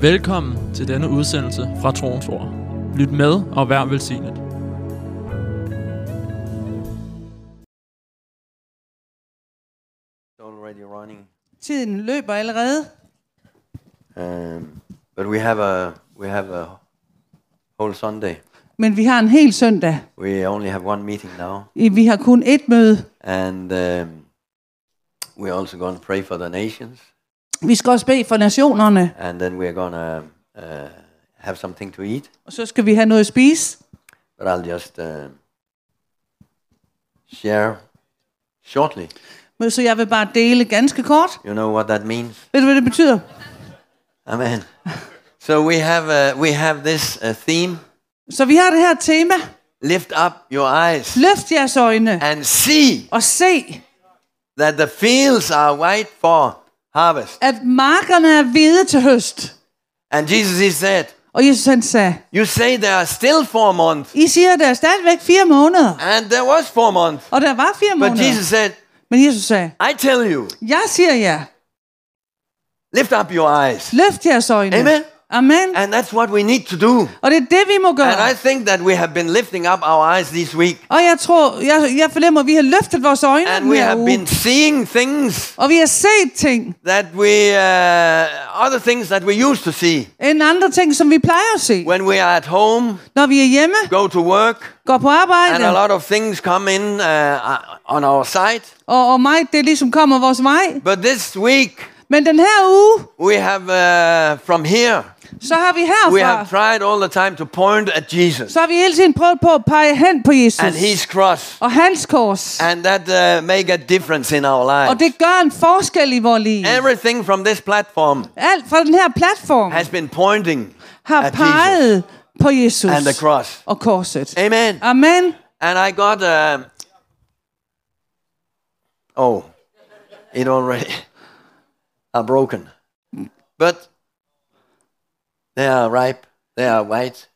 Velkommen til denne udsendelse fra Troens Ord. Lyt med og vær velsignet. Already running. Tiden løber allerede. Um, but we have a we have a whole Sunday. Men vi har en hel søndag. We only have one meeting now, Vi har kun ét møde. and um, we're also going to pray for the nations, Vi skal også bede for nationerne. and then we're to uh, have something to eat. Og så skal vi have noget at spise. But I'll just uh, share shortly. Men Så jeg vil bare dele ganske kort. You know what that means? Ved du, hvad det betyder? Amen. So we have uh, we have this uh, theme: Så vi har det her tema. lift up your eyes Løft jeres øjne and see og se, that the fields are white for harvest. at markerne er hvide til høst. And Jesus he said, Og Jesus han sagde, You say there are still four months, I siger, der er stadigvæk fire måneder. and there was four months. Og der var fire But måneder. Jesus said, Men Jesus sagde, I tell you, jeg siger jer, lift up your eyes. løft jeres øjne. Amen. Amen. And that's what we need to do. Og det er det, vi må gøre. And I think that we have been lifting up our eyes this week. Og jeg tror, jeg, jeg fornemmer, at vi har løftet vores øjne And we have uge. been seeing things Og vi har set ting, that we, uh, other things that we used to see. end andre ting, som vi plejer at se. When we are at home, Når vi er hjemme, go to work, går på and a arbejde, lot of things come in uh, on our side. og, og mig, det ligesom kommer vores vej. But this week, Men den her uge, we have uh, from here, så har vi we have tried all the time to point at Jesus så har vi hele tiden prøvet på at pege hen på Jesus. and his cross, Og hans kors. and that uh, make a difference in our Og lives. det gør en forskel i vores liv. Everything from this platform Alt fra den her platform has been pointing har at peget på Jesus and the cross. og korset. Amen. Amen. And I got uh, oh, it already are broken, but they are ripe. They are white.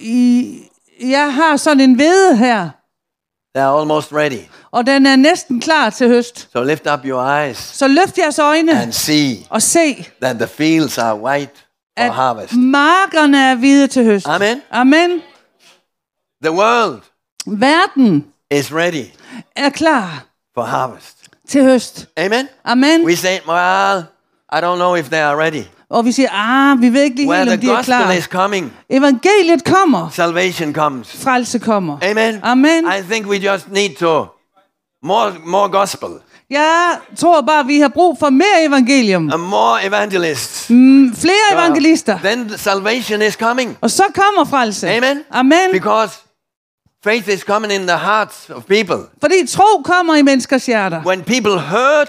I, jeg har sådan en hvede her, They are almost ready. og den er næsten klar til høst. So lift up your eyes Så løft jeres øjne and see og se, that the fields are white for at harvest. markerne er hvide til høst. Amen. Amen. The world Verden is ready er klar for harvest. til høst. Amen. Amen. We say, well, I don't know if they are ready. Og vi siger, ah, vi ved ikke lige Where helt, om de er gospel klar. is coming, Evangeliet kommer. salvation comes. Frelse kommer. Amen. Amen. I think we just need to more more gospel, Jeg tror bare, vi har brug for mere evangelium. and more evangelists. Mm, flere evangelister. Then salvation is coming. Og så kommer frelse. Amen. Amen. Because faith is coming in the hearts of people. Fordi tro kommer i menneskers hjerter. When people heard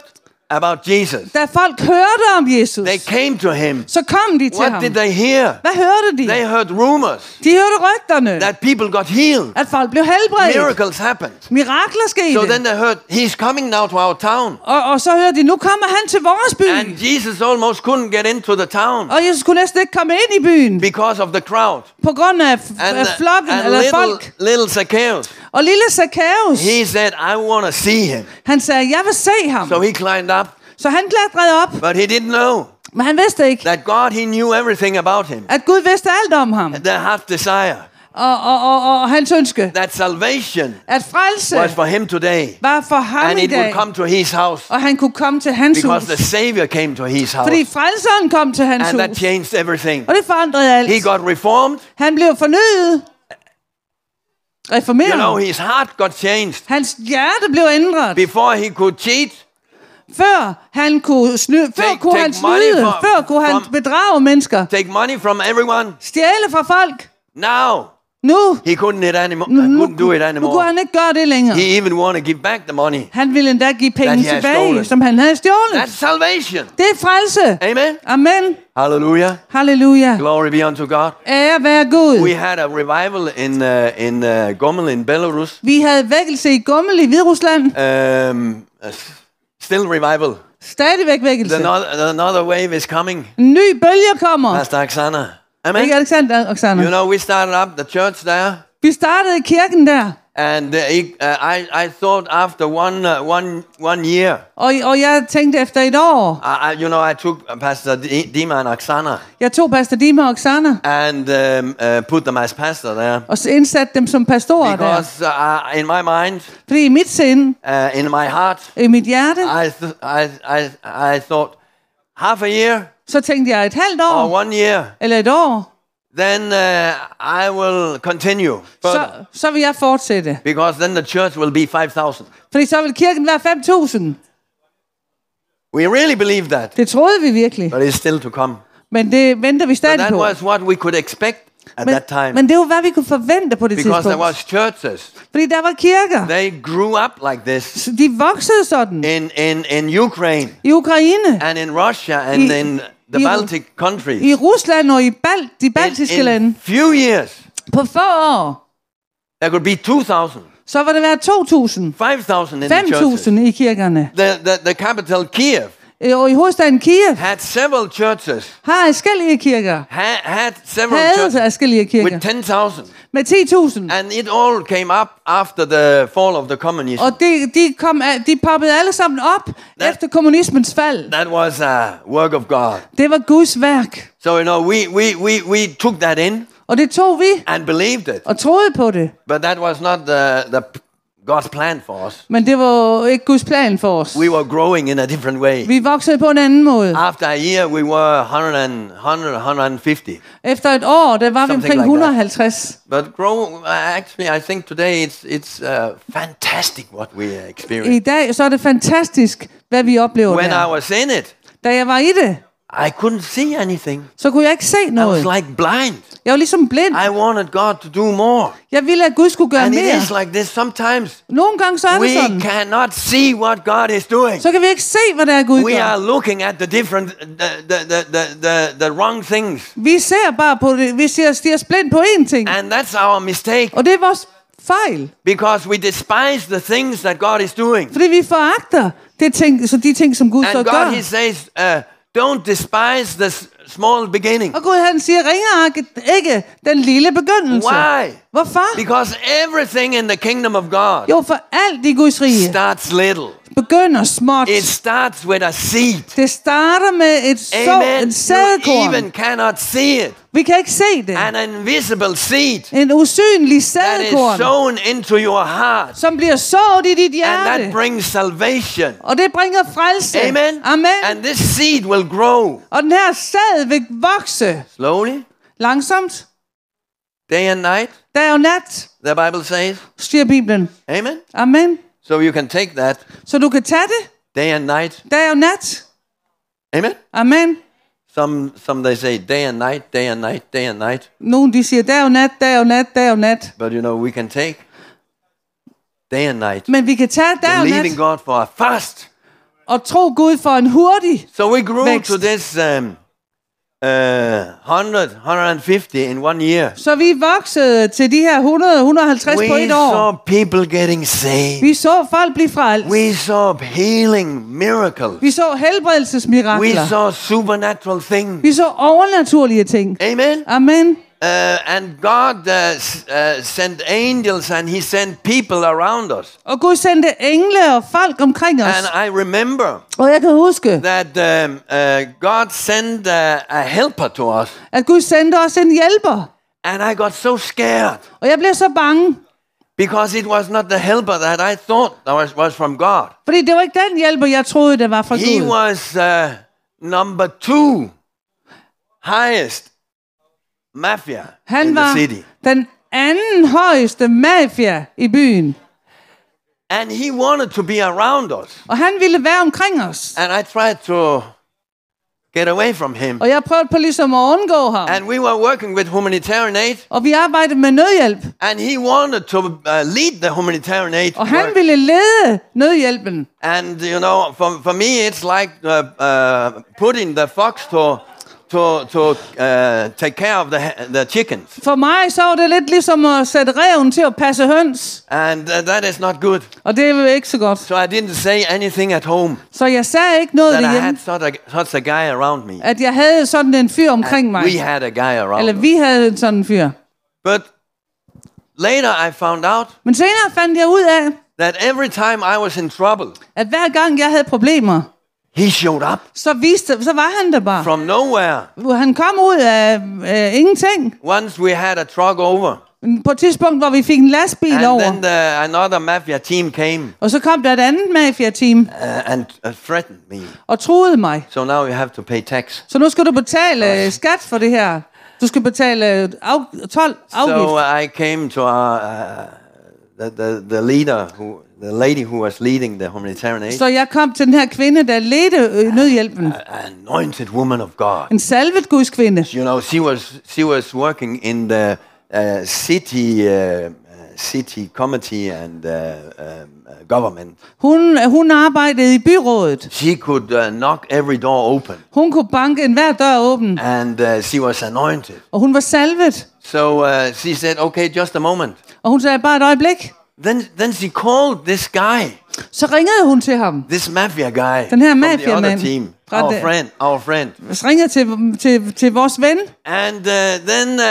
about Jesus, Da folk hørte om Jesus, they came to him. så kom de til What ham. did they hear? Hvad hørte de? They heard rumors De hørte rygterne, that people got healed. at folk blev helbredt. Miracles happened. Mirakler skete. So then they heard he's coming now to our town. og, og så hørte de, nu kommer han til vores by. And Jesus almost couldn't get into the town og Jesus kunne næsten ikke komme ind i byen, because of the crowd. på grund af, And, af flokken, and eller little, folk. little Zacchaeus, Og lille Zacchaeus, he said, I want to see him. han sagde, jeg vil se ham. So he climbed up, Så han klatrede op, but he didn't know men han vidste ikke, that God, he knew everything about him. at Gud vidste alt om ham. The heart desire, Og, og, og, og hans ønske, that salvation at frelse was for him today. var for ham And i it would dag. come to his house Og han kunne komme til hans because hus. the Savior came to his house. Fordi frelseren kom til hans And that hus. changed everything. Og det forandrede alt. He got reformed. Han blev fornyet. Reformeret. You know, his heart got changed. Hans hjerte blev ændret. Before he could cheat, Før han kunne snyde, før Take- kunne take han snyde, from- før kunne han from- bedrage mennesker. take money from everyone. Stjæle fra folk. Now, Nu, he couldn't, it anymore, nu, couldn't do it nu anymore. kunne han ikke gøre det længere. He even want to give back the money. Han ville endda give penge tilbage, stolen. som han havde stjålet. That's salvation. Det er frelse. Amen. Amen. Hallelujah. Halleluja. Glory be unto God. Ære være Gud. We had a revival in uh, in uh, Gomel in Belarus. Vi havde vækkelse i Gummel i Hviderusland. Um, uh, still revival. Stadigvæk vækkelse. The another, another wave is coming. En ny bølge kommer. Pastor Oksana. Amen. Ikke Alexander, Oksana? You know, we started up the church there, Vi startede kirken der, And uh, uh, I, I thought after one, uh, one, one year, Og, og jeg tænkte efter et år, I, I, you know, I took Pastor Dima and Oksana jeg tog Pastor Dima og Oksana, and um, uh, put them as pastor there. og så indsatte dem som pastorer der. Because uh, in my mind, Fordi i mit sind, uh, in my heart, i mit hjerte, I, th- I, I, I thought half a year så tænkte jeg et halvt or år, one year, eller et år, then uh, I will continue så, further. så vil jeg fortsætte. Because then the church will be 5,000. Fordi så vil kirken være 5.000. We really believe that, Det troede vi virkelig. but it's still to come. Men det venter vi But stadig that på. was what we could expect at Men, that time. men det var, hvad vi kunne forvente på det Because there tidspunkt. was churches. Fordi der var kirker. They grew up like this Så De voksede sådan. in, in, in Ukraine I Ukraine, and in Russia and I- in the Baltic countries. i Rusland og i Bal- de In, baltiske in lande. few years, På få år, there could be 2,000, så var det været 2.000, 5,000 in the churches. 5.000 i kirkerne. The, the, the capital, Kiev, i hovedstaden Kiev had several churches, har forskellige kirker. had, had several Havde churches forskellige kirker. with 10,000. Med 10.000. And it all came up after the fall of the communism. Og de, de, kom, de poppede alle sammen op That- efter kommunismens fald. That was a work of God. Det var Guds værk. So, you know, we, we, we, we took that in Og det tog vi and believed it. og troede på det. But that was not the, the God's plan for us. Men det var ikke Guds plan for os. We were growing in a different way. Vi voksede på en anden måde. After a year, we were 100 and, 100, 150. Efter et år, der var vi omkring like that. 150. But grow, uh, actually, I think today it's, it's uh, fantastic what we experience. I dag så er det fantastisk, hvad vi oplever When I der. was in it, Da jeg var i det, I couldn't see anything. så kunne jeg ikke se I noget. was like blind. Jeg var ligesom blind. I wanted God to do more. Jeg ville, at Gud skulle gøre And it mere. is like this sometimes. Nogle gange så er det We sådan. cannot see what God is doing. Så kan vi ikke se, hvad der er Gud We are gør. looking at the different, the, the, the, the, the, the wrong things. Vi ser bare på det. Vi ser stiger blind på én ting. And that's our mistake Og det er vores fejl. because we despise the things that God is doing. Fordi vi foragter det ting, så de ting, som Gud så And God, gør. He says, uh, don't despise the small beginning. Og Gud han siger, ringer ikke den lille begyndelse. Why? Hvorfor? Because everything in the kingdom of God Jo, for alt i Guds rige starts little. Begynder småt. It starts with a seed. Det starter med et, så, en You sædekorn. even cannot see it. Vi kan ikke se det. An invisible seed En usynlig that is sown into your heart. som bliver sået i dit And hjerte. that brings salvation. Og det bringer frelse. Amen. Amen. And this seed will grow Og den her sæd vil vokse slowly, langsomt, day and night, dag og nat, the Bible says. siger Bibelen. Amen. Amen. So you can take that Så du kan tage det day and night. dag og nat. Amen. Amen. Some some they say day and night, day and night, day and night. Nogle de siger dag og nat, dag og nat, dag og nat. But you know, we can take day and night, Men vi kan tage dag og believing nat God for a fast. og tro Gud for en hurtig. So we grew Vækst. to this um, uh, 100, 150 in one year. Så vi voksede til de her 100, 150 på We et år. saw people getting saved. Vi så folk blive frelst. We saw healing miracles. Vi så We helbredelsesmirakler. saw supernatural things. Vi så overnaturlige ting. Amen. Amen. Uh, and God uh, uh, sent angels and He sent people around us. Og Gud sendte engle og folk omkring os. And I remember Og jeg kan huske, that um, uh, God sent uh, a helper to us. at Gud sendte os en hjælper. And I got so scared Og jeg blev så bange, because it was not the helper that I thought that was, was from God. fordi det var ikke den hjælper, jeg troede, det var fra He was uh, number two highest mafia Han in the var city. den anden højeste mafia i byen. And he wanted to be around us. Og han ville være omkring os. And I tried to get away from him. Og jeg prøvede på ligesom at undgå ham. And we were working with humanitarian aid. Og vi arbejdede med nødhjælp. And he wanted to uh, lead the humanitarian aid. Og han work. ville lede nødhjælpen. And you know, for, for me, it's like uh, uh, putting the fox to to to uh, take care of the the chickens, For mig så var det lidt ligesom at sætte reven til at passe høns. and uh, that is not good. Og det er ikke så godt. So I didn't say anything at home Så jeg sagde ikke noget that I had derhjemme, such a, such a guy around me. at jeg havde sådan en fyr omkring mig. We had a guy around. Eller vi havde sådan en fyr. But later I found out Men senere fandt jeg ud af, that every time I was in trouble, at hver gang jeg havde problemer, he showed up så, viste, så var han der bare. from nowhere. Han kom ud af øh, ingenting. Once we had a truck over, På et tidspunkt, hvor vi fik en lastbil and over, then the, another mafia team came og så kom der et andet mafia-team uh, and uh, threatened me. og truede mig. So now you have to pay tax. Så nu skal du betale øh, skat for det her. Du skal betale øh, af, 12 afgift. So uh, I came to our, uh, the, the, the leader, who, the lady who was leading the humanitarian aid, Så jeg kom til den her kvinde, der ledte øh, nødhjælpen. anointed woman of God. En salvet Guds kvinde. You know, she was she was working in the uh, city uh, uh, city committee and uh, um, uh, government. Hun, hun arbejdede i byrådet. She could uh, knock every door open, Hun kunne banke enhver dør åben. and uh, she was anointed. Og hun var salvet. So uh, she said, "Okay, just a moment." Og hun sagde bare et øjeblik. Then then she called this guy, Så ringede hun til ham. this mafia guy, Den her other mafiamand team, fra our friend, our friend. Så ringede til, til, til vores ven. And uh, then uh,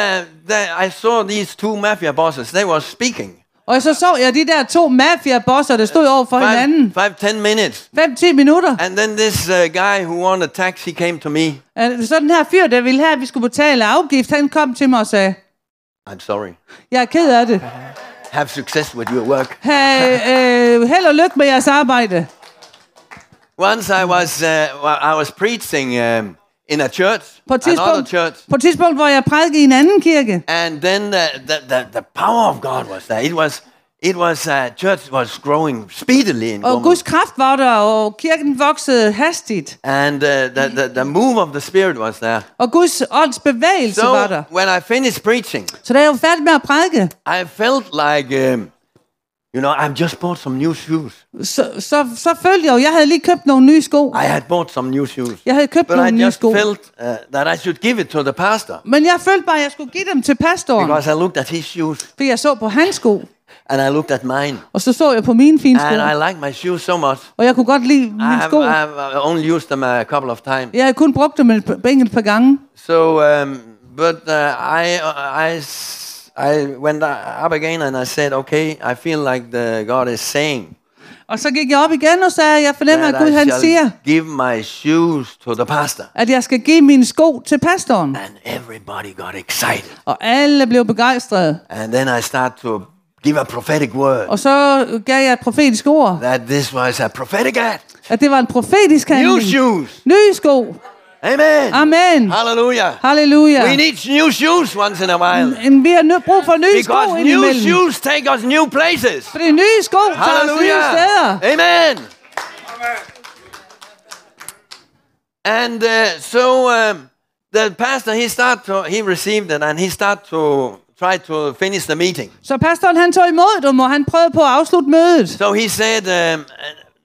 the, I saw these two mafia bosses. They were speaking. Og så så jeg de der to mafia-bosser, der stod over for Five, hinanden. five, ten minutes. 5-10 minutter. And then this uh, guy who wanted a tax, he came to me. Øh, Så den her fyr, der ville have, at vi skulle betale afgift, han kom til mig og sagde, I'm sorry. jeg er ked af det. Have success with your work. Ha, held og lykke med jeres arbejde. Once I was uh, well, I was preaching um, in a church, På et, another tidspunkt, church, på et tidspunkt, hvor jeg prædikede i en anden kirke, and then uh, the, the the power of God was there. It was it was uh, church was growing speedily in og. Guds kraft var der, og kirken voksede hastigt, and uh, the, the the move of the Spirit was there. og Guds ånds bevægelse So var der. when I finished preaching, Så da jeg var færdig med at prædike, I felt like, um, you know, I've just bought some new shoes. så, så, så følte jeg jo, jeg havde lige købt nogle nye sko. I had bought some new shoes. Jeg havde købt But nogle I nye just sko. felt uh, that I should give it to the pastor Men jeg følte bare, at jeg skulle give dem til pastoren, because I looked at his shoes fordi jeg så på hans sko, and I looked at mine. og så så jeg på mine fine sko, And I like my shoes so much. og jeg kunne godt lide mine sko. I have uh, only used them a couple of times. Jeg havde kun brugt dem et enkelt par gange. So, um, but uh, I, uh, I, I went up again and I said, okay, I feel like the God is saying Og så gik jeg op igen og sagde, jeg fornemmer, at Gud han siger, give my shoes to the pastor. at jeg skal give mine sko til pastoren. And everybody got excited. Og alle blev begejstrede. And then I start to give a prophetic word Og så gav jeg et profetisk ord, that this was a prophetic act. at det var en profetisk New shoes. Nye sko. Amen. Amen. Hallelujah. Hallelujah. We need new shoes once in a while. En, vi har nø- brug for nye sko Because new indimellem. shoes take us new places. For det er nye sko til os nye Hallelujah. steder. Amen. And uh, so um, the pastor, he start to, he received it and he start to try to finish the meeting. Så pastoren han tog imod dem, og han prøvede på at afslutte mødet. So he said, um,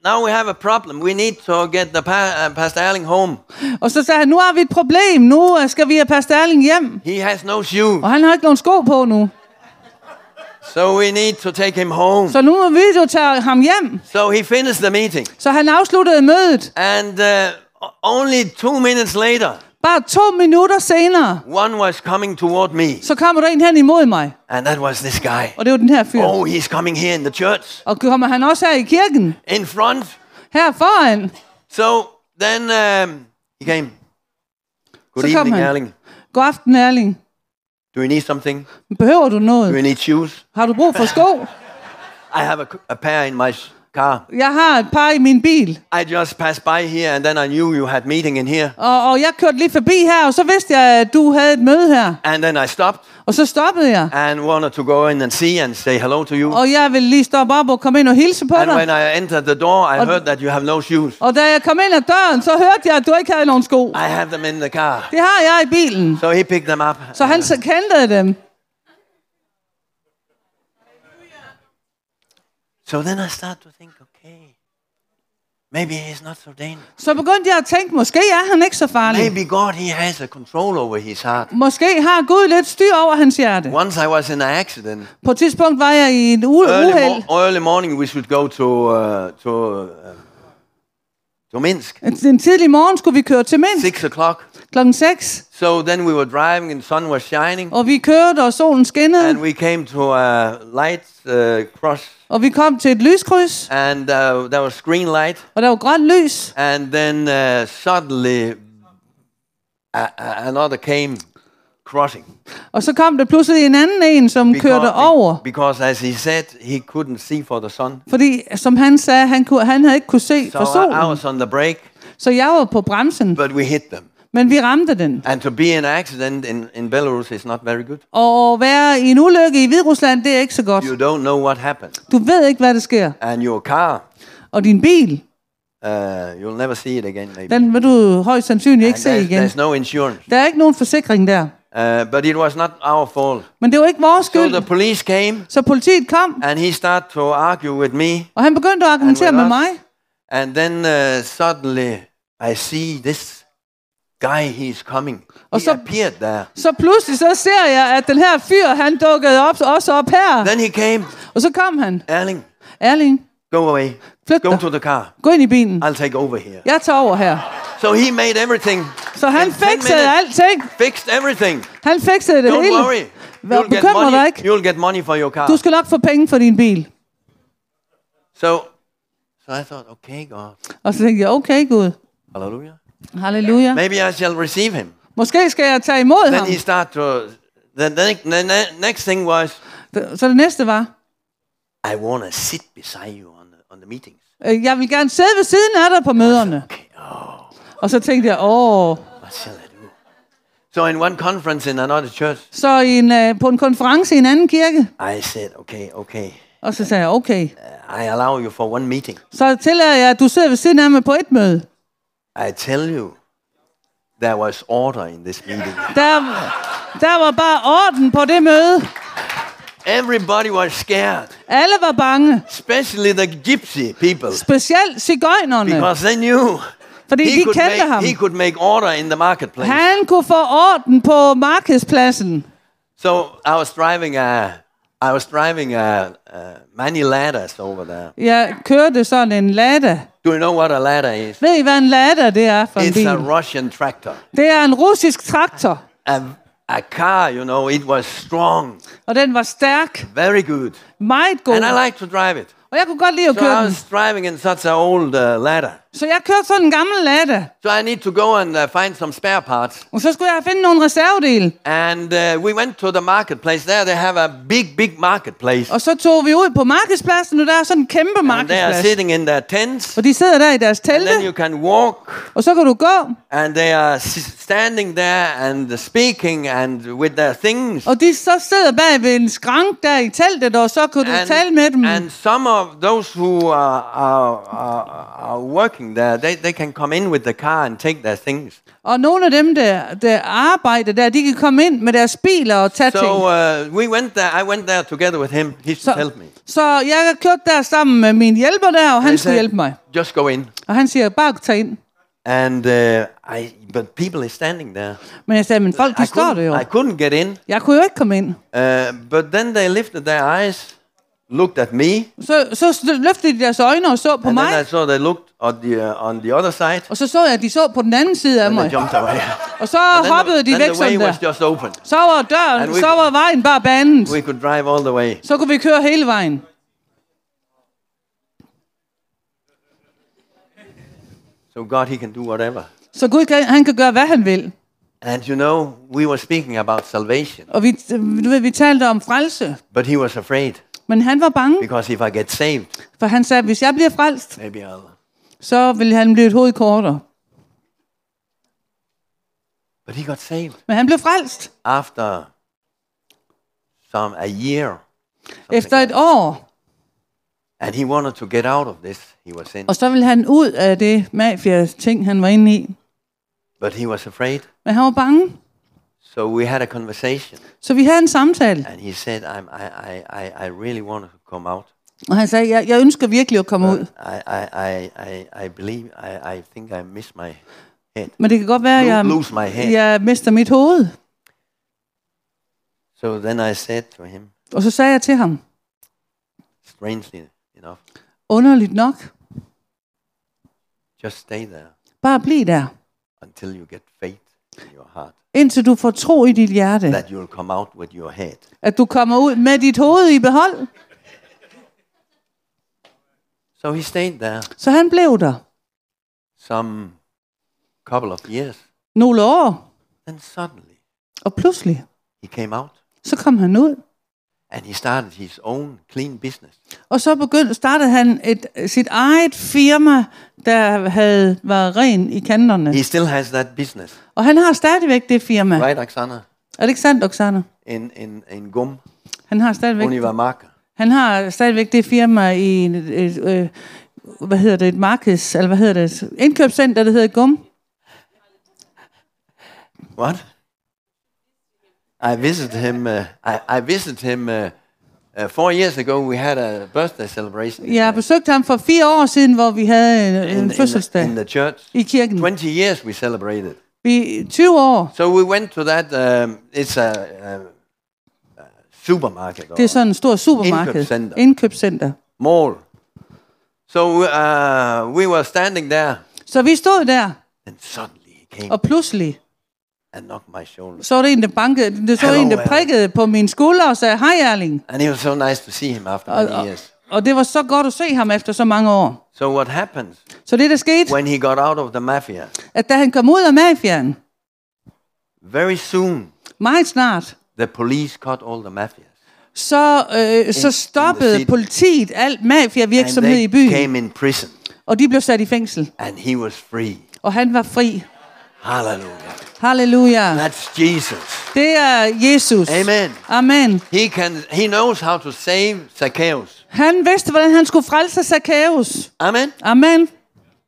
now we have a problem. We need to get the pa- uh, Pastor Erling home. Og så sagde han, nu har vi et problem. Nu øh, skal vi have pastor Erling hjem. He has no shoes. Og han har ikke nogen sko på nu. So we need to take him home. Så nu må vi jo tage ham hjem. So he finished the meeting. Så han afsluttede mødet. And uh, only two minutes later, Bare to minutter senere, one was coming toward me. så kommer der en hen imod mig. And that was this guy. Og det var den her fyr. Oh, he's coming here in the church. Og kommer han også her i kirken. In front. Her foran. So then um, he came. Good Så evening. Erling. God aften, Erling. Do you need something? Behøver du Do noget? you need shoes? Har du brug for sko? I have a, a pair in my car. Jeg har et par i min bil. I just passed by here and then I knew you had meeting in here. Og, og jeg kørte lige forbi her, og så vidste jeg, at du havde et møde her. And then I stopped Og så stoppede jeg. and wanted to go in and see and say hello to you. Og jeg ville lige stoppe op og komme ind og hilse på And when dig. I entered the door, I Og- heard that you have no shoes. Og da jeg kom ind ad døren, så hørte jeg, at du ikke havde nogen sko. I have them in the car. Det har jeg i bilen. So he picked them up. Så han kendte dem. So then I start to think, okay, maybe he's not so dangerous. Så begyndte jeg at tænke, måske er han ikke så farlig. Maybe God, he has a control over his heart. Måske har Gud lidt styr over hans hjerte. Once I was in an accident. På et tidspunkt var jeg i en u- Early, uheld. mo- early morning, we should go to uh, to uh, to Minsk. En tidlig morgen skulle vi køre til Minsk. Six o'clock. klokken 6. So then we were driving and sun was shining. Og vi kørte, og solen skinnede. And we came to a light uh, cross Og vi kom til et lyskryds, and uh, there was green light. og der var grønt lys. And then uh, suddenly uh, another came crossing. Og så kom der pludselig en anden en, som kørte over. because as he said, he couldn't see for the sun. Fordi, som han sagde, han, kunne, han havde ikke kunne se So for I, I solen. was on the brake, Så jeg var på bremsen, but we hit them. men vi ramte den. And to be in an accident in, in Belarus is not very good. Og at være i en ulykke i Hviderusland, det er ikke så godt. You don't know what happened. Du ved ikke, hvad der sker. And your car, Og din bil, uh, you'll never see it again, maybe. den vil du højst sandsynligt ikke se igen. there's no insurance. Der er ikke nogen forsikring der. Uh, but it was not our fault. Men det var ikke vores So skyld. the police came Så politiet kom, and he started to argue with me. og han begyndte at argumentere med with mig. us. And then uh, suddenly I see this guy, he's coming. Og He så- appeared there. Så pludselig så ser jeg, at den her fyr, han dukkede op, også op her. Then he came. Og så kom han. Erling, Erling, go away. Flyt Go dig. to the car. Gå ind i bilen. I'll take over here. Jeg tager over her. So he made everything. Så han In 10 fikset minutes. alting. Fixed everything. Han fikset det Don't hele. worry. Vær You'll get, bekymret dig money, ikke. you'll get money for your car. Du skal nok få penge for din bil. So, so I thought, okay, God. Og så tænkte jeg, okay Gud. Hallelujah. Halleluja. Maybe I shall receive him. Måske skal jeg tage imod Then ham. he started to. The, the, the ne- next thing was, Så det næste var, I want to sit beside you on the, meetings. øh, jeg vil gerne sidde ved siden af dig på møderne. Okay, oh, Og så tænkte jeg, åh. what shall I do? So in one conference in another church, Så i en, øh, på en konference i en anden kirke. I said, okay, okay, Og så sagde jeg, okay. uh, I allow you for one meeting. Så tillader jeg, at du sidder ved siden af mig på et møde. I tell you, there was order in this meeting. Der, der var bare orden på det møde. Everybody was scared, Alle var bange. especially the gypsy people, Specielt cigøjnerne. because they knew Fordi he de kendte make, ham. he could make order in the marketplace. Han kunne få orden på markedspladsen. So I was driving a, I was driving a, uh many ladders over there. Jeg kørte sådan en Lada. Do you know what a ladder is? Ved I, hvad en Lada det er for en It's a bil? Russian tractor. Det er en russisk traktor. A, a car, you know, it was strong, Og den var stærk. very good. Meget god. And I like to drive it. Og jeg kunne godt lide at So køre I den. was driving in such an old uh, ladder. Så jeg kørte sådan en gammel Lada. So I need to go and uh, find some spare parts. Og så skulle jeg finde nogle reservedele. And uh, we went to the marketplace. There they have a big, big marketplace. Og så tog vi ud på markedspladsen, og der er sådan en kæmpe And they are markedsplads. sitting in their tents. Og de sidder der i deres And then telte, you can walk. og så kan du gå. And they are standing there and speaking and with their things. Og de så sidder bag ved en skrank der i teltet, og så kan du tale med dem. and some of those who are, are, are, are working there, they, they can come in with the car and take their things. Og nogle af dem, der, der arbejder der, de kan komme ind med deres biler og tage ting. So uh, we went there. I went there together with him. He Så, helped me. så jeg kørte der sammen med min hjælper der, og han skulle hjælpe mig. Just go in. Og han siger, bare tag ind. And uh, I, but people is standing there. Men jeg sagde, men folk, de I står der jo. I couldn't get in. Jeg kunne jo ikke komme ind. Uh, but then they lifted their eyes, looked at me, Så, så løftede de deres øjne og så på and then I mig. saw they looked on the uh, on the other side, Og så så jeg, at de så på den anden side af and they mig. jumped away. Og så And hoppede the, de væk sådan der. was just open. Så var døren, And we- så var vejen bare banet. We could drive all the way. Så kunne vi køre hele vejen. So God, He can do whatever. Så Gud kan, han kan gøre, hvad han vil. And you know, we were speaking about salvation, Og vi, du ved, vi talte om frelse. but he was afraid Men han var bange, because if I get saved, for han sagde, hvis jeg bliver frelst, maybe I'll. så vil han blive et hoved kortere. But he got saved Men han blev frelst after some a year, efter et år. and he wanted to get out of this he was in, Og så ville han ud af det mafia-ting, han var inde i. but he was afraid. Men han var bange. So we had a conversation, Så vi havde en samtale. and he said, I'm, I, I, I, I really want to come out. Og han sagde, jeg, jeg ønsker virkelig at komme ud. I, I, I, I, I believe, I, I think I miss my head. Men det kan godt være, jeg, Lose my head. jeg mister mit hoved. So then I said to him, Og så sagde jeg til ham, strangely enough, underligt nok, just stay there bare bliv der, until you get faith. Indtil du får tro i dit hjerte, that you'll come out with your head. at du kommer ud med dit hoved i behold. So he stayed there Så han blev der some couple of years. nogle år, Then suddenly og pludselig, he came out så kom han ud. and he started his own clean business. Og så begyndte, startede han et, sit eget firma, der havde været ren i kanterne. He still has that business, Og han har stadigvæk det firma. right, Oksana? Er det ikke sandt, Oksana? In, in, in Gum, Han har stadigvæk, Univa Marker. han har stadigvæk det firma i et, et, øh, hvad hedder det, et markeds, eller hvad hedder det, et indkøbscenter, der hedder Gum. What? I visited him. Uh, I, I visited him uh, uh, four years ago. We had a birthday celebration Jeg har besøgt ham for fire år siden, hvor vi havde en, in, en in, the, fødselsdag in the church. i kirken. 20 years we celebrated. Vi 20 år. So we went to that. Um, it's a, a, a supermarket Det er sådan en stor supermarked. Indkøbscenter. Indkøbscenter. mall. So uh, we were standing there, Så vi stod der, and suddenly he came og pludselig, and knocked my shoulder. så var det en, der bankede, det så Hello, en, der prikkede på min skulder og sagde, hej Erling. And it was so nice to see him after Og, many years. og det var så godt at se ham efter så mange år. So what happens Så det, der skete, when he got out of the mafia? at da han kom ud af mafiaen, Very soon, meget snart, the police caught all the mafias. så, øh, så in stoppede politiet alt mafia-virksomhed i they byen, came in prison, og de blev sat i fængsel. and he was free. Og han var fri. Hallelujah. Halleluja. That's Jesus. Det er Jesus. Amen. Amen. He can. He knows how to save Zacchaeus. Han vidste, hvordan han skulle frelse Zacchaeus. Amen. Amen.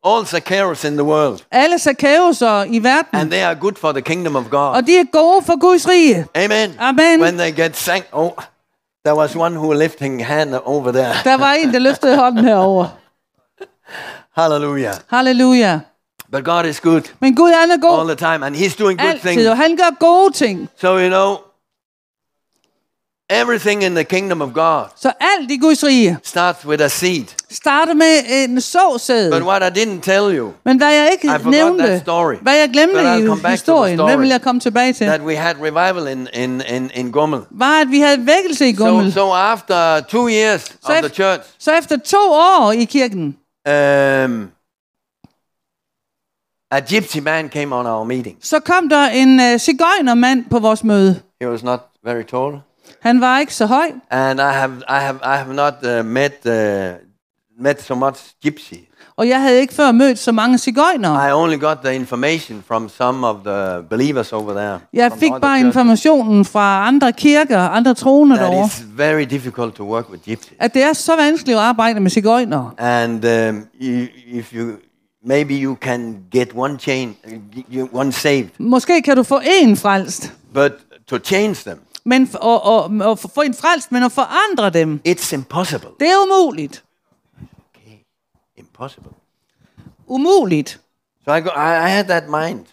All Zacchaeus in the world, Alle Zacchaeuser i verden. and they are good for the kingdom of God. Og de er gode for Guds rige. Amen. Amen. When they get sank, oh, there was one who lifting hand over there. Der var en, der løftede hånden herover. Hallelujah. Halleluja. But God is good Men Gud han er all god the time, and He's doing good altid, things. og han gør gode ting. So you know, everything in the kingdom of God Så alt i Guds rige starts with a seed. starter med en såsæd. But what I didn't tell you Men hvad jeg I ikke forgot nævnte, that story. hvad jeg glemte i come back to the historien, hvad vil jeg komme tilbage til, that we had revival in in in, in Gummel. var, at vi havde vækkelse i So Gummel. so after two years of if- the church, Så efter to år i kirken, um, a gypsy man came on our meeting. så kom der en uh, cigøjnermand på vores møde. He was not very tall, Han var ikke så høj, and I have I have I have not uh, met uh, met so much gypsy. og jeg havde ikke før mødt så mange cigøjnere. I only got the information from some of the believers over there. Jeg fik bare informationen fra andre kirker, andre troende That derovre, it's very difficult to work with gypsies. at det er så vanskeligt at arbejde med cigøjnere. And um, you, if you maybe you can get one chain, one saved, Måske kan du få en frelst, but to change them, men og, og, og få en frelst, men at forandre dem, it's impossible. det er umuligt. Okay, impossible. Umuligt. So I, go, I, I had that mind.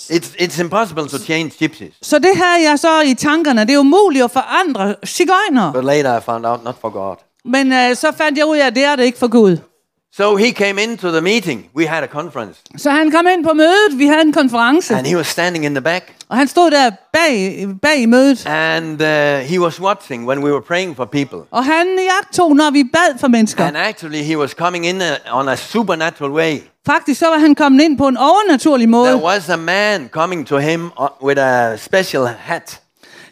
It's it's impossible to change gypsies. Så det her jeg så i tankerne, det er umuligt at forandre cigøjnere. But later I found out not for God. Men øh, så fandt jeg ud af, at det er det ikke for Gud. So he came into the meeting. We had a conference, Så han kom ind på mødet, vi havde en konference, and he was standing in the back, og han stod der bag, bag i mødet. and uh, he was watching when we were praying for people. Og han jagtog, når vi bad for mennesker. And actually, he was coming in uh, on a supernatural way. Faktisk så var han kommet ind på en overnaturlig måde. There was a man coming to him uh, with a special hat,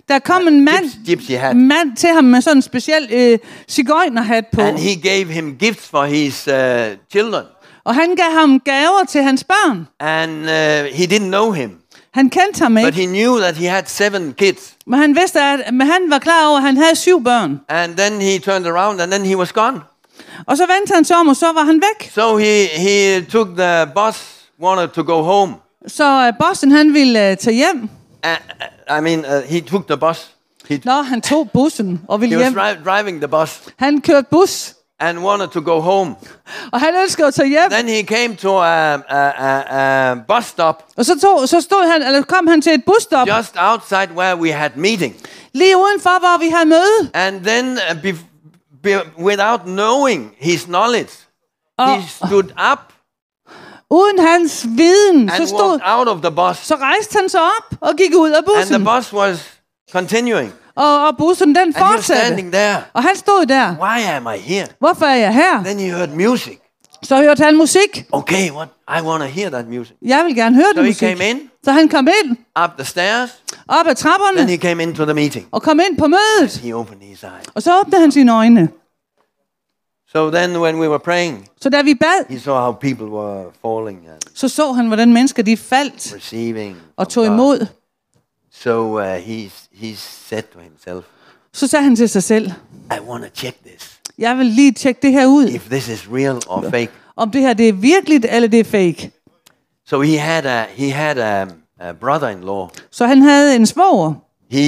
Der kom en mand, gyps- gypsy hat, mand til ham med sådan en speciel øh, cigøjnerhat på. and he gave him gifts for his uh, children. Og han gav ham gaver til hans børn. And uh, he didn't know him, Han kendte ham but ikke, he knew that he had seven kids. men han vidste, at men han var klar over, at han havde syv børn. And then he turned around, and then he was gone. Og så vendte han sig om, og så var han væk. So he he took the bus, wanted to go home. Så øh, bossen, han ville øh, tage hjem. Uh, I mean, uh, he took the bus. He, Nå, han tog bussen og he ville was hjem. dri- driving the bus Han kørte bus, and wanted to go home. og han ønskede at tage hjem. Then he came to a, a, a, a bus stop Og så, tog, så stod han, eller kom han til et busstop, just outside where we had meeting. lige udenfor, hvor vi havde møde. And then, uh, be, be, without knowing his knowledge, he stood up Uden hans viden, så, and stod, walked out of the bus. så rejste han sig op og gik ud af And the bussen. bus was continuing. Og, og bussen den And he fortsatte. there. Og han stod der. Why am I here? Hvorfor er jeg her? Then he heard music. Så hørte han musik. Okay, what? I want to hear that music. Jeg vil gerne høre So he musik. came in, Så han kom ind, up the stairs, op ad then trapperne, he came into the meeting. og kom ind på mødet. He opened his eyes. Og så åbnede han sine øjne. So then when we were praying, Så da vi bad, he saw how people were falling and så så han, hvordan mennesker de faldt receiving. og from tog God. imod. So uh, he, he said to himself, Så sagde han til sig selv, I want to check this. jeg vil lige tjekke det her ud. If this is real or fake. Om det her det er virkeligt, eller det er fake. So he had a, he had a, a brother-in-law. Så han havde en svoger. He,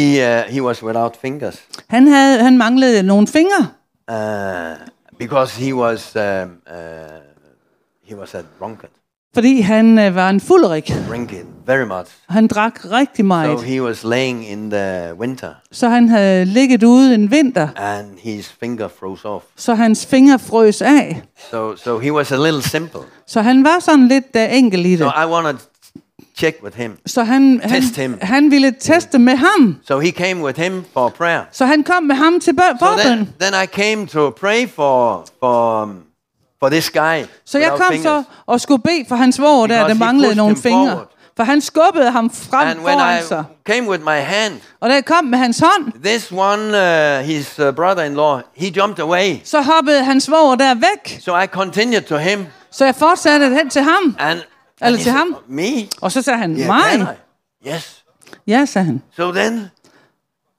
uh, he was without fingers. Han, havde, han manglede nogle fingre, Uh, because he was um, uh, he was a drunkard, fordi han øh, var en fulderik. drinking very much. Han drak rigtig So meget. he was laying in the winter, Så han havde ligget ude en vinter, and his finger froze off. så hans fingre frøs af. So so he was a little simple. Så han var sådan lidt uh, enkel i So det. I wanted check with him. Så han, han, Test him. han ville teste med ham. So he came with him for prayer. Så han kom med ham til bø- So then, then I came to pray for for um, for this guy. Så jeg kom fingers. så og skulle bede for hans svoger der, der manglede nogle fingre. forward. For han skubbede ham frem And when foran I sig. came with my hand, Og da jeg kom med hans hånd, this one, uh, his uh, brother-in-law, he jumped away. så hoppede hans svoger der væk. So I continued to him, Så jeg fortsatte hen til ham. and, Eller and he til ham. me? Og så sagde han, Yeah, mig. I? Yes. Ja, sagde han. So then,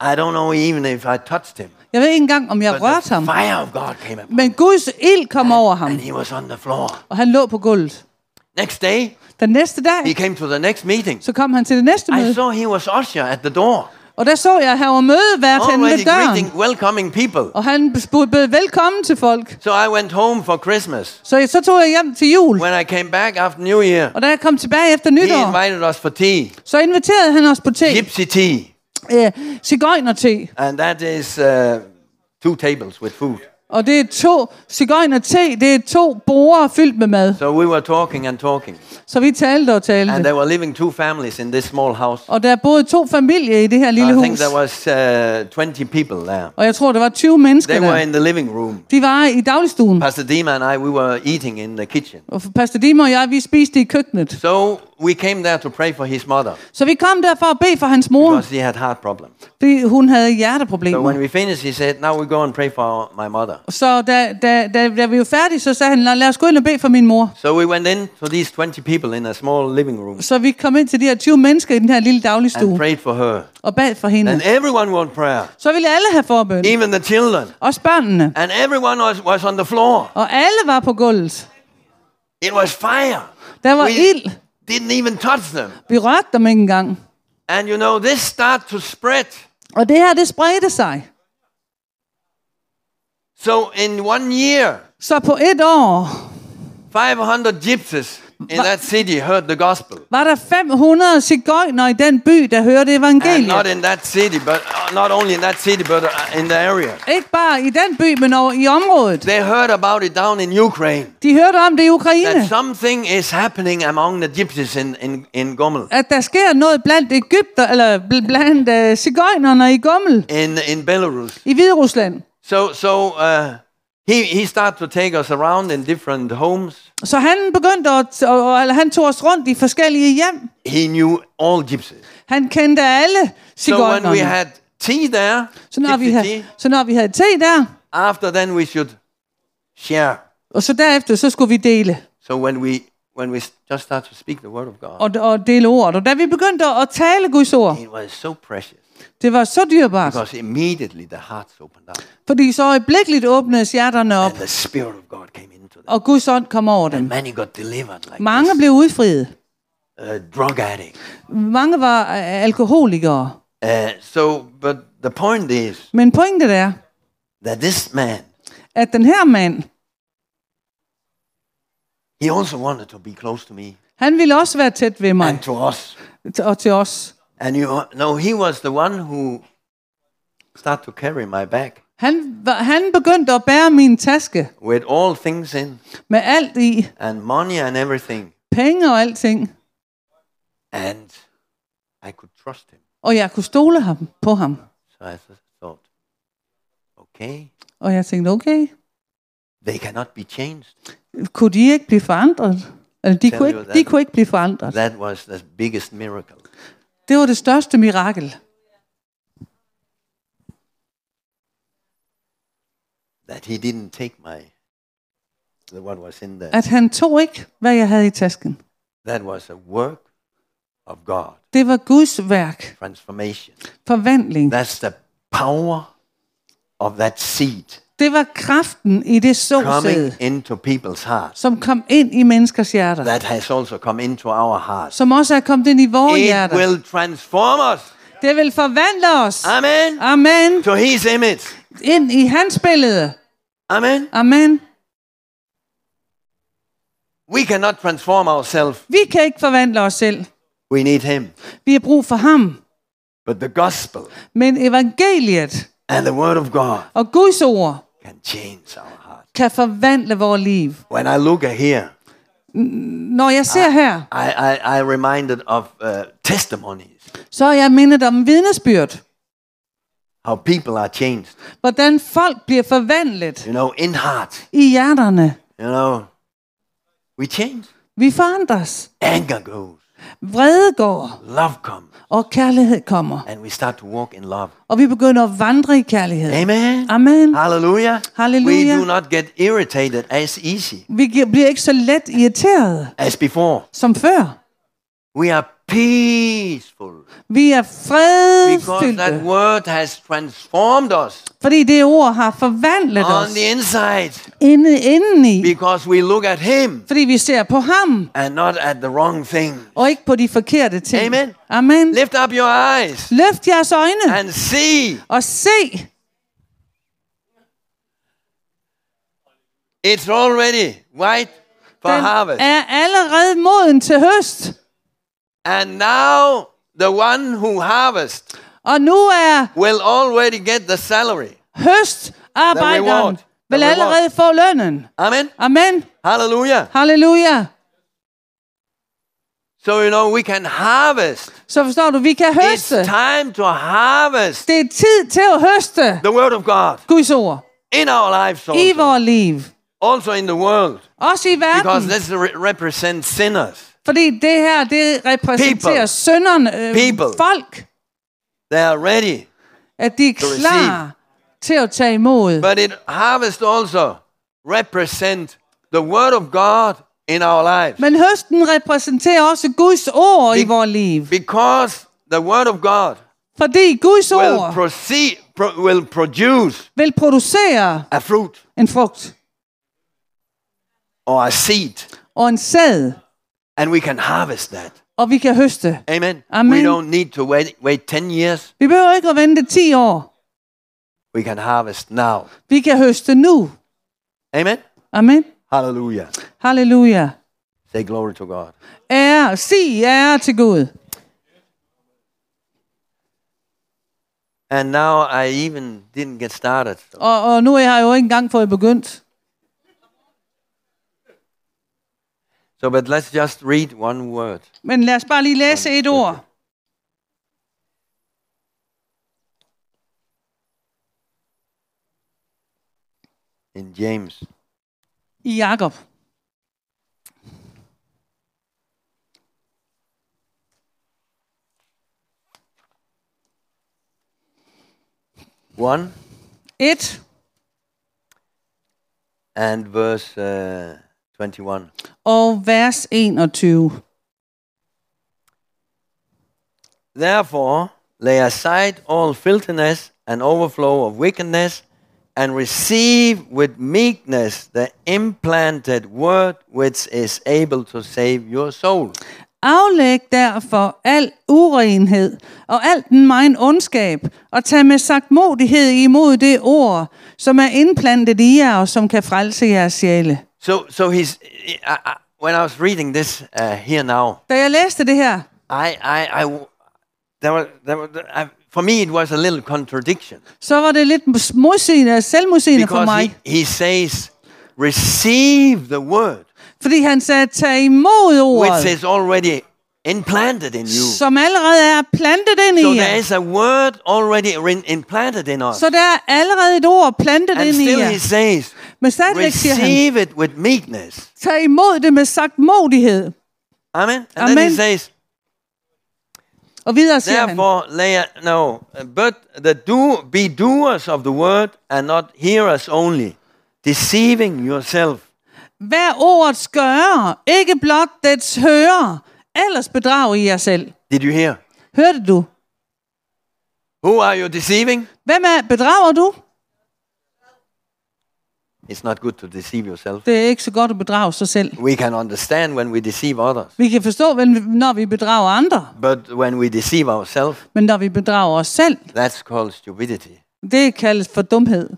I don't know even if I touched him, Jeg ved ikke engang, om jeg but rørte ham. fire of God came upon Men Guds ild kom over him, ham, and he was on the floor. og han lå på gulvet. Next day, Den næste he dag, came to the next meeting. så kom han til det næste I møde. saw he was usher at the door, Og der så jeg, at han var mødevært henne ved døren. greeting, welcoming people. Og han bød velkommen til folk. So I went home for Christmas. Så, så tog jeg hjem til jul. When I came back after New Year, Og da jeg kom tilbage efter he nytår, invited us for tea, så inviterede han os på te. gypsy tea. Øh, Cigøjner-te. And that is uh, two tables with food. Og det er to cigøjner-te, det er to borer fyldt med mad. So we were talking and talking. Så vi talte og And talte. there were living two families in this small house. Og der boede to familier i det her lille I think hus. there was uh, 20 people there. Og jeg tror, der var 20 mennesker They were der. in the living room. De var i dagligstuen. Pastor Dima and I, we were eating in the kitchen. Og Pastor Dimmer og jeg, vi spiste i køkkenet. So we came there to pray for his mother Så vi kom der for at bede for hans mor, because he had heart problems. fordi hun havde So hjerteproblemer. when we finished, he said, now we go and pray for my mother. Så da, da, da, da vi var færdige, så sagde han, "Lad- os gå ind og bede for min mor. So we went in to these 20 people in a small living room Så vi kom ind til de her 20 mennesker i den her lille and dagligstue prayed for her. og bad for hende. And everyone wanted prayer, Så ville alle have forbøn. even the children. Også børnene. And everyone was, was on the floor. Og alle var på gulvet. It was fire. Der var We ild. didn't even touch them. Vi rørte dem ikke engang. And you know, this started to spread. Og det her, det spredte sig. So in one year, Så på et år 500 gypsies in Wa- that city heard the gospel. var der 500 cigøjner i den by, der hørte And not evangeliet. in that city, but uh, not only in that city, but uh, in the area. Ikke bare i den by, men over i området. They heard about it down in Ukraine. De hørte om det i Ukraine. That something is happening among the gypsies in, in, in Gommel, At der sker noget blandt Ægypter, eller bl- blandt uh, cigøjnerne i Gommel, in, in Belarus. i Hviderusland. So, so uh, he, he started to take us around in different homes. Så han begyndte at, og, og, eller han tog os rundt i forskellige hjem. He knew all gypsies. Han kendte alle So when we had tea there, Så når, vi havde, tea, så når vi havde te der, after then we should share. og så derefter, så skulle vi dele. So when we when we just start to speak the word of God, Og, og dele ordet. Og da vi begyndte at tale Guds ord, it was so precious det var så dyrebart. because immediately the hearts opened up Fordi så øjeblikkeligt åbnedes hjerterne op, and the spirit of God came into them. og Guds ånd kom over And dem. many got delivered like Mange blev udfriet. this. Uh, drug addict. Mange var øh, alkoholikere. Uh, so, but the point is Men pointet er, that this man, at den her mand, he also wanted to be close to me han ville også være tæt ved mig and to us. og til os. And you know, he was the one who started to carry my bag Han, han begyndte at bære min taske with all things in med alt i, and money and everything. penge og alting. And I could trust him. Og jeg kunne stole ham, på ham. So I th- thought, okay, Og jeg tænkte, okay, they cannot be changed. kunne de ikke blive forandret? Eller de, kunne ikke, de kunne ikke blive forandret. That was the biggest miracle. Det var det største mirakel. That he didn't take my, the what was in there. At han tog ikke, hvad jeg havde i tasken. That was a work of God. Det var Guds værk. Transformation. Forvandling. That's the power of that seed Det var kraften i det såsæde, coming into people's hearts. som kom ind i menneskers hjerter. That has also come into our hearts. Som også er kommet ind i vores It hjerter. will transform us. Det vil forvandle os. Amen. Amen. To his image. Ind i hans billede. Amen. Amen. We cannot transform ourselves. Vi kan ikke forvandle os selv. We need him. Vi har brug for ham. But the gospel Men evangeliet and the word of God og Guds ord can change our heart. kan forvandle vores liv. When I look at here, Når jeg ser her, I, I, I reminded of uh, testimonies, så er jeg mindet om vidnesbyrd. how people are changed, Hvordan folk bliver forvandlet you know, in heart. i hjerterne. You know, we change. Vi forandres. Anger goes, Vrede går, love comes, og kærlighed kommer. and we start to walk in love. Og vi begynder at vandre i kærlighed. Amen. Amen. Hallelujah. Hallelujah. We do not get irritated as easy Vi bliver ikke så let irriteret as before. som før. We are peaceful Vi er because that fredfyldte, word has transformed us fordi det ord har forvandlet on os the inside inde, indeni. because we look at Him Fordi vi ser på ham, and not at the wrong thing. og ikke på de forkerte ting. Amen. Amen. Lift up your eyes Løft jeres øjne and see og se. it's already white for Den harvest. er allerede moden til høst. And now the one who harvests Og nu er will already get the salary. høstarbejderen reward. The vil allerede få lønnen. Amen. Amen. Hallelujah. Halleluja. So you know we can harvest. Så forstår du, vi kan It's høste. time to harvest Det er tid til at høste the word of God Guds ord in our lives i also. vores liv. Also in the world. Også i Because verden. this re- represents sinners. Fordi det her, det repræsenterer People. sønderne, øh, People. folk, They are ready. at de er klar til at tage imod. But it harvest also represent the word of God in our lives. Men høsten repræsenterer også Guds ord i Be- vores liv. Because the word of God Fordi Guds will ord proceed pro- will produce vil producere a fruit en frugt or a seed og en sæd, and we can harvest that. og vi kan høste. Amen. Amen. We don't need to wait wait 10 years. Vi behøver ikke at vente 10 år. We can harvest now. Vi kan høste nu. Amen. Amen. Hallelujah. Halleluja. Say glory to God. Ære, sig ære til Gud. And now I even didn't get started. Og, og nu er jeg jo ikke engang fået begyndt. So but let's just read one word. Men lad os bare lige læse et ord. in James. I Jakob. One It. and verse uh, 21. og vers 21. Therefore, lay aside all filthiness and overflow of wickedness, and receive with meekness the implanted word which is able to save your soul. Aflæg derfor al urenhed og al den megen ondskab, og tag med sagtmodighed imod det ord, som er indplantet i jer, og som kan frelse jeres sjæle. So, so he's. I, I, when I was reading this uh, here now, Da jeg læste det her, I, I, I, there was, there was, I, for me it was a little contradiction så var det lidt modsigende, selvmodsigende for because mig. he, he says, receive the word. Fordi han sagde, tag imod ordet, which is already implanted in you. som allerede er plantet ind So i there jer. is a word already re- implanted in us. Så der er allerede et ord plantet And ind i still jer. he says, Men stadigvæk siger han, receive it with meekness. tag imod det med sagt modighed. Amen. And then he Amen. says, Og videre siger han, therefore lay a, no, but the do be doers of the word and not hearers only, deceiving yourself. Vær ordets gør, ikke blot dets hører. Ellers bedrager I jer selv. Did you hear? Hørte du? Who are you deceiving? Hvem er bedrager du? It's not good to deceive yourself. Det er ikke så godt at bedrage sig selv. We can understand when we deceive others, Vi kan forstå, når vi bedrager andre. but when we deceive ourselves, Men når vi bedrager os selv, that's called stupidity. det kaldes for dumhed.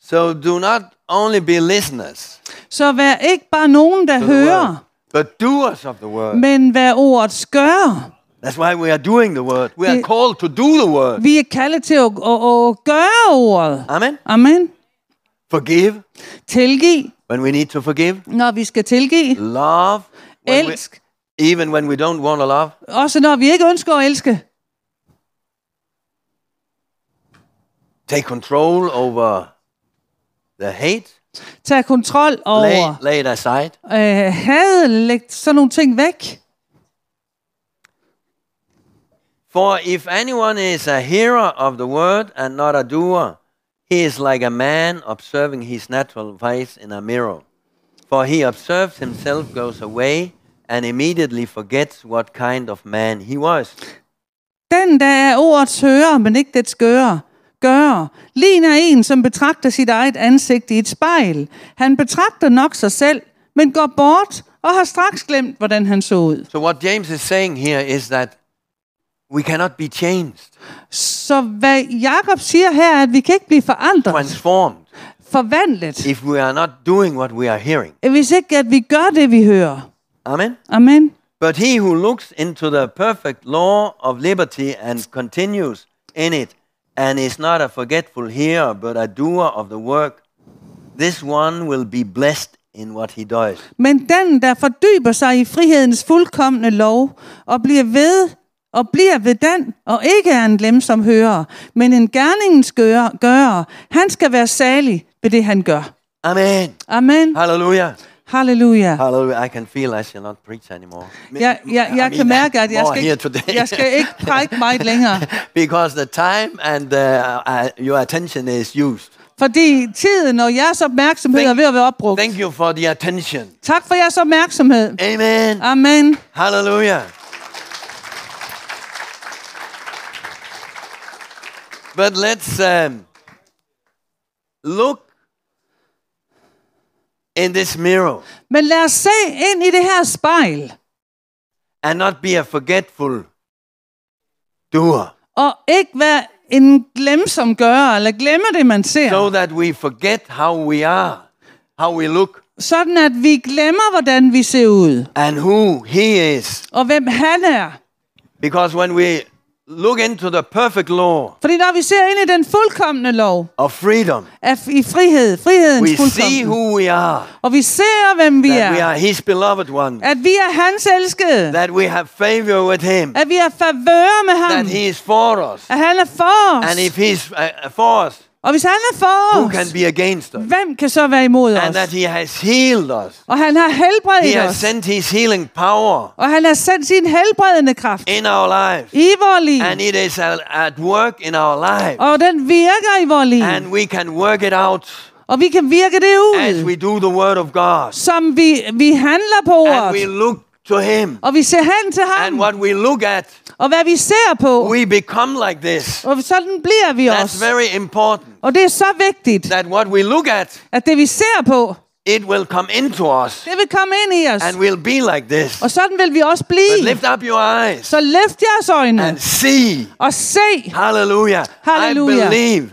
So do not only be listeners, Så vær ikke bare nogen, der hører, but doers of the word. men vær ordets gør. That's why we are doing the word. We are called to do the word. Vi er kaldet til at, at, at gøre ordet. Amen. Amen. Forgive Tilgiv, when we need to forgive. når vi skal tilgive. Love when we, Elsk, even when we don't want to love. også når vi ikke ønsker at elske. Take control over the hate. Tag kontrol Lay, over lay it aside. øh, had, læg sådan nogle ting væk. For if anyone is a hearer of the word and not a doer, he is like a man observing his natural face in a mirror. For he observes himself, goes away, and immediately forgets what kind of man he was. Den, der er ordets hører, men ikke dets gør, gør, ligner en, som betragter sit eget ansigt i et spejl. Han betragter nok sig selv, men går bort og har straks glemt, hvordan han så ud. So what James is saying here is that we cannot be changed, Så hvad Jakob siger her, er, at vi kan ikke blive forandret, transformed, forvandlet, if we are not doing what we are hearing. hvis ikke at vi gør det, vi hører. Amen. Amen. But he who looks into the perfect law of liberty and continues in it, and is not a forgetful hearer, but a doer of the work, this one will be blessed in what he does. Men den, der fordyber sig i frihedens fuldkommende lov, og bliver ved og bliver ved den, og ikke er en glemsom hører, men en gerningens gør, gør, han skal være salig ved det, han gør. Amen. Amen. Hallelujah. Halleluja. Hallelujah. I can feel I shall not preach anymore. Jeg, jeg, jeg kan mærke, at jeg skal, ikke, jeg skal ikke prædike meget længere, because the time and uh, uh, your attention is used. fordi tiden og jeres opmærksomhed er ved at være opbrugt. Thank you for the attention. Tak for jeres opmærksomhed. Amen. Amen. Hallelujah. But let's um, look in this mirror Men lad os se ind i det her spejl, and not be a forgetful doer, og ikke være en glemsom gør, eller glemme det, man ser. so that we forget how we are, how we look, Sådan at vi glemmer, hvordan vi ser ud, and who He is. og hvem han er. Because when we look into the perfect law Fordi når vi ser ind i den fuldkommende lov, of freedom, af i frihed, frihedens we see fuldkommende, who we are, og vi ser, hvem vi that we er, are His beloved ones, at vi er hans elskede, that we have favor with Him, at vi har favør med ham, that He is for us. at han er for os. And if He's uh, for us, Og hvis han er for who os, can be against us? hvem kan så være imod And os? that He has healed us. Og han har He helbredt has os, sent His healing power og han har sendt sin helbredende kraft in our lives. i vores liv, And it is at work in our lives. og den virker i vores liv, And we can work it out og vi kan virke det as ud, we do the Word of God. som vi, vi handler på And we ordet, look to Him. og vi ser hen til And ham, what we look at, og hvad vi ser på, we become like this. og sådan bliver vi That's også. very important. Og det er så vigtigt, That what we look at, at det vi ser på, it will come into us. det vil komme ind i os. And we'll be like this. Og sådan vil vi også But blive. lift up your eyes Så løft jeres øjne and see. og se. Hallelujah. Hallelujah. I believe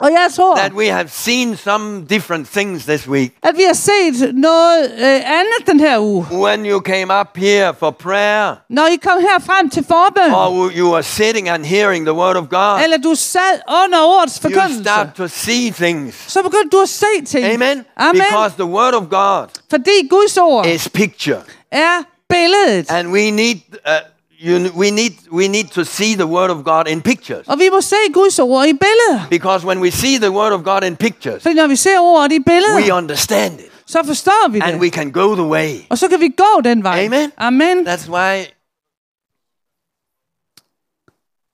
Og jeg tror, that we have seen some different things this week. at vi har set noget øh, andet den her uge. When you came up here for prayer, Når I kom her frem til forbøn, or you were sitting and hearing the word of God, eller du sad under ordets you forkyndelse, start to see things. så begyndte du at se ting. Amen. Amen. Because the word of God Fordi Guds ord is picture, er billedet. and we need uh, you, we need we need to see the word of God in pictures. Og vi må se Guds ord i billeder. Because when we see the word of God in pictures, Fordi når vi ser ordet i billeder, we understand it, så forstår vi and det. we can go the way. Og så kan vi gå den vej. Amen. Amen. That's why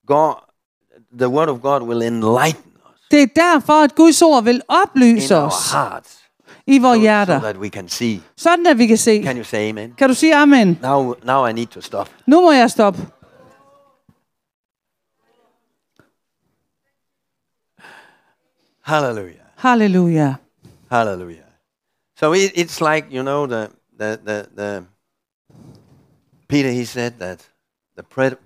God, the word of God will enlighten us Det er derfor, at Guds ord vil in oplyse our os hearts, i vores so, so hjerter. that we can see. Sådan at vi kan se. Can you say Amen? Kan du sige amen? Now, now I need to stop. Nu må jeg stoppe. Hallelujah. Halleluja. Hallelujah. So it, it's like you know the the the, the Peter he said that the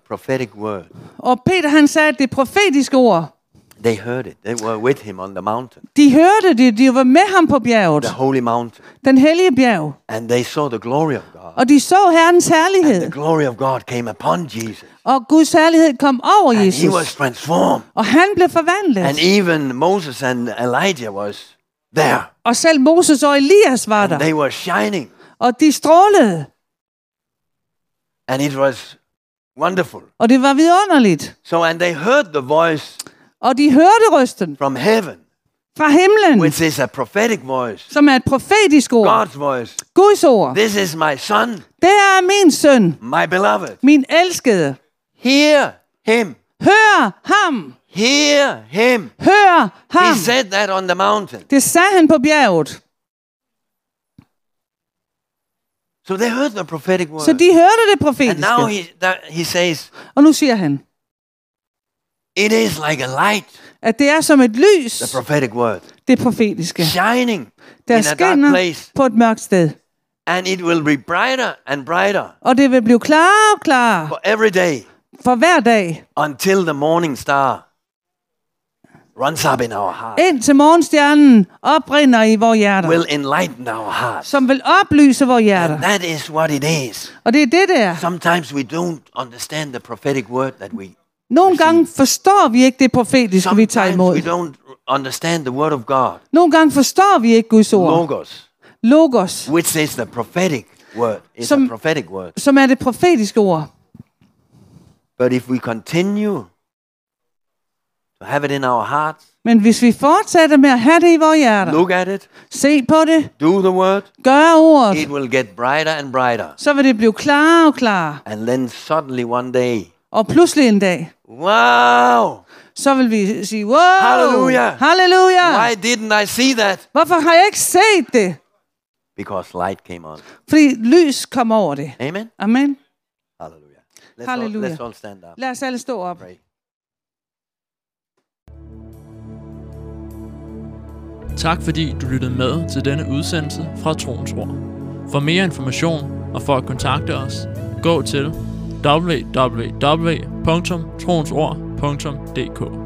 prophetic word Og Peter han sagde, det profetiske ord, they heard it. They were with him on the mountain, de hørte det, de var med ham på bjerget, the holy mountain, den hellige bjerg. and they saw the glory of God. Og de så Herrens And the herlighed, glory of God came upon Jesus, og Guds herlighed kom over and he was Jesus. transformed. Og han blev And forvandlet. even Moses and Elijah was there, Og selv Moses og Elias var and der. they were shining, Og de strålede. and it was wonderful. Og det var vidunderligt. So and they heard the voice Og de hørte røsten from heaven, fra himlen, which is a prophetic voice, som er et profetisk ord. God's voice. Guds ord. This is my son, Det er min søn, my beloved. min elskede. Hear him. Hør ham. Hear him. Hør ham. He said that on the mountain. Det sagde han på bjerget. So they heard the prophetic word. Så de hørte det and now profetiske. he, that, he says, Og nu siger han, it is like a light, at det er som et lys, the prophetic word, det profetiske, shining der in a dark skinner place. på et mørkt sted. And it will be brighter and brighter Og det vil blive klarere og klarere for every day for hver dag, until the morning star runs up in our heart, indtil morgenstjernen oprinder i vores hjerter, will enlighten our hearts. som vil oplyse vores hjerter. And that is what it is. Og det er det der. Sometimes we don't understand the prophetic word that we. Nogle gange forstår vi ikke det profetiske, vi tager imod. we don't understand the word of God, Nogle gange forstår vi ikke Guds ord. logos, Logos, which is the prophetic word. It's Som- a prophetic word. som er det profetiske ord. But if we continue to have it in our hearts, Men hvis vi fortsætter med at have det i vores hjerter, look at it, se på det, do the word, gør ordet, it will get brighter and brighter. så vil det blive klarere og klarere. And then suddenly one day, Og pludselig en dag, wow, så vil vi sige, wow, Halleluja. halleluja. why didn't I see that? Hvorfor har jeg ikke set det? Because light came on. Fordi lys kom over det. Amen. Amen. Hallelujah. Let's, Hallelujah. All, let's all stand up. Lad os alle stå op. Pray. Tak fordi du lyttede med til denne udsendelse fra Troens Ord. For mere information og for at kontakte os, gå til www.troensord.dk